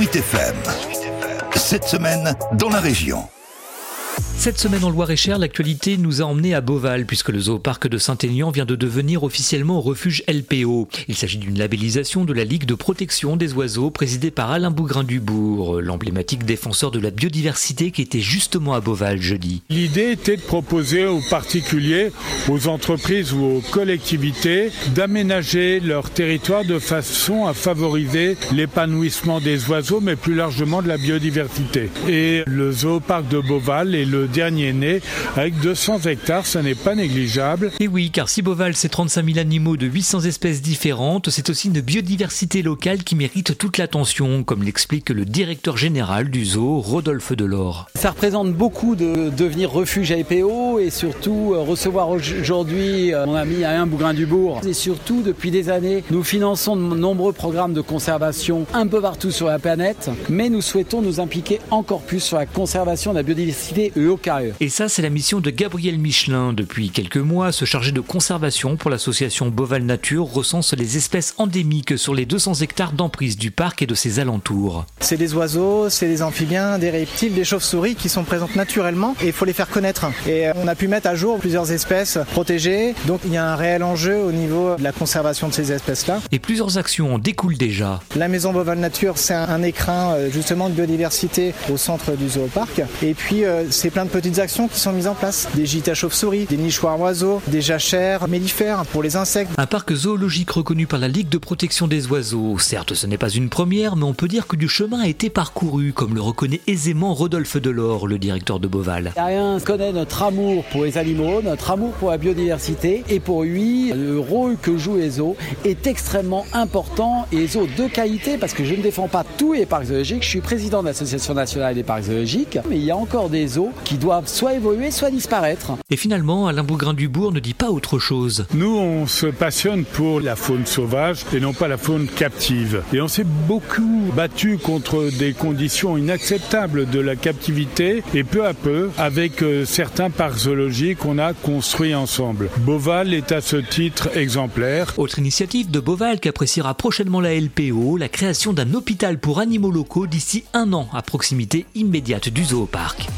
Sweet FM. Cette semaine, dans la région. Cette semaine en Loire-et-Cher, l'actualité nous a emmenés à Beauval puisque le zooparc de Saint-Aignan vient de devenir officiellement refuge LPO. Il s'agit d'une labellisation de la Ligue de protection des oiseaux présidée par Alain Bougrain-Dubourg, l'emblématique défenseur de la biodiversité qui était justement à Beauval jeudi. L'idée était de proposer aux particuliers, aux entreprises ou aux collectivités d'aménager leur territoire de façon à favoriser l'épanouissement des oiseaux mais plus largement de la biodiversité. Et le zooparc de Beauval est le dernier né avec 200 hectares, ce n'est pas négligeable. Et oui, car si Beauval c'est 35 000 animaux de 800 espèces différentes, c'est aussi une biodiversité locale qui mérite toute l'attention, comme l'explique le directeur général du zoo, Rodolphe Delors. Ça représente beaucoup de devenir refuge à EPO et surtout euh, recevoir aujourd'hui euh, mon ami Alain Bougrain-Dubourg. Et surtout, depuis des années, nous finançons de nombreux programmes de conservation un peu partout sur la planète, mais nous souhaitons nous impliquer encore plus sur la conservation de la biodiversité et et ça, c'est la mission de Gabriel Michelin. Depuis quelques mois, ce chargé de conservation pour l'association Boval Nature recense les espèces endémiques sur les 200 hectares d'emprise du parc et de ses alentours. C'est des oiseaux, c'est des amphibiens, des reptiles, des chauves-souris qui sont présentes naturellement et il faut les faire connaître. Et euh, on a pu mettre à jour plusieurs espèces protégées. Donc il y a un réel enjeu au niveau de la conservation de ces espèces-là. Et plusieurs actions en découlent déjà. La maison Boval Nature, c'est un écrin euh, justement de biodiversité au centre du zooparc. Et puis euh, c'est plein de petites actions qui sont mises en place. Des gîtes à chauves-souris, des nichoirs oiseaux, des jachères mellifères pour les insectes. Un parc zoologique reconnu par la Ligue de protection des oiseaux. Certes, ce n'est pas une première, mais on peut dire que du chemin a été parcouru, comme le reconnaît aisément Rodolphe Delors, le directeur de Beauval. Rien connaît notre amour pour les animaux, notre amour pour la biodiversité, et pour lui, le rôle que jouent les zoos est extrêmement important, et les zoos de qualité, parce que je ne défends pas tous les parcs zoologiques, je suis président de l'Association nationale des parcs zoologiques, mais il y a encore des zoos qui doivent soit évoluer, soit disparaître. Et finalement, Alain Bougrain-Dubourg ne dit pas autre chose. Nous, on se passionne pour la faune sauvage et non pas la faune captive. Et on s'est beaucoup battu contre des conditions inacceptables de la captivité et peu à peu, avec euh, certains parcs zoologiques, on a construit ensemble. Beauval est à ce titre exemplaire. Autre initiative de Beauval qui appréciera prochainement la LPO, la création d'un hôpital pour animaux locaux d'ici un an à proximité immédiate du zooparc.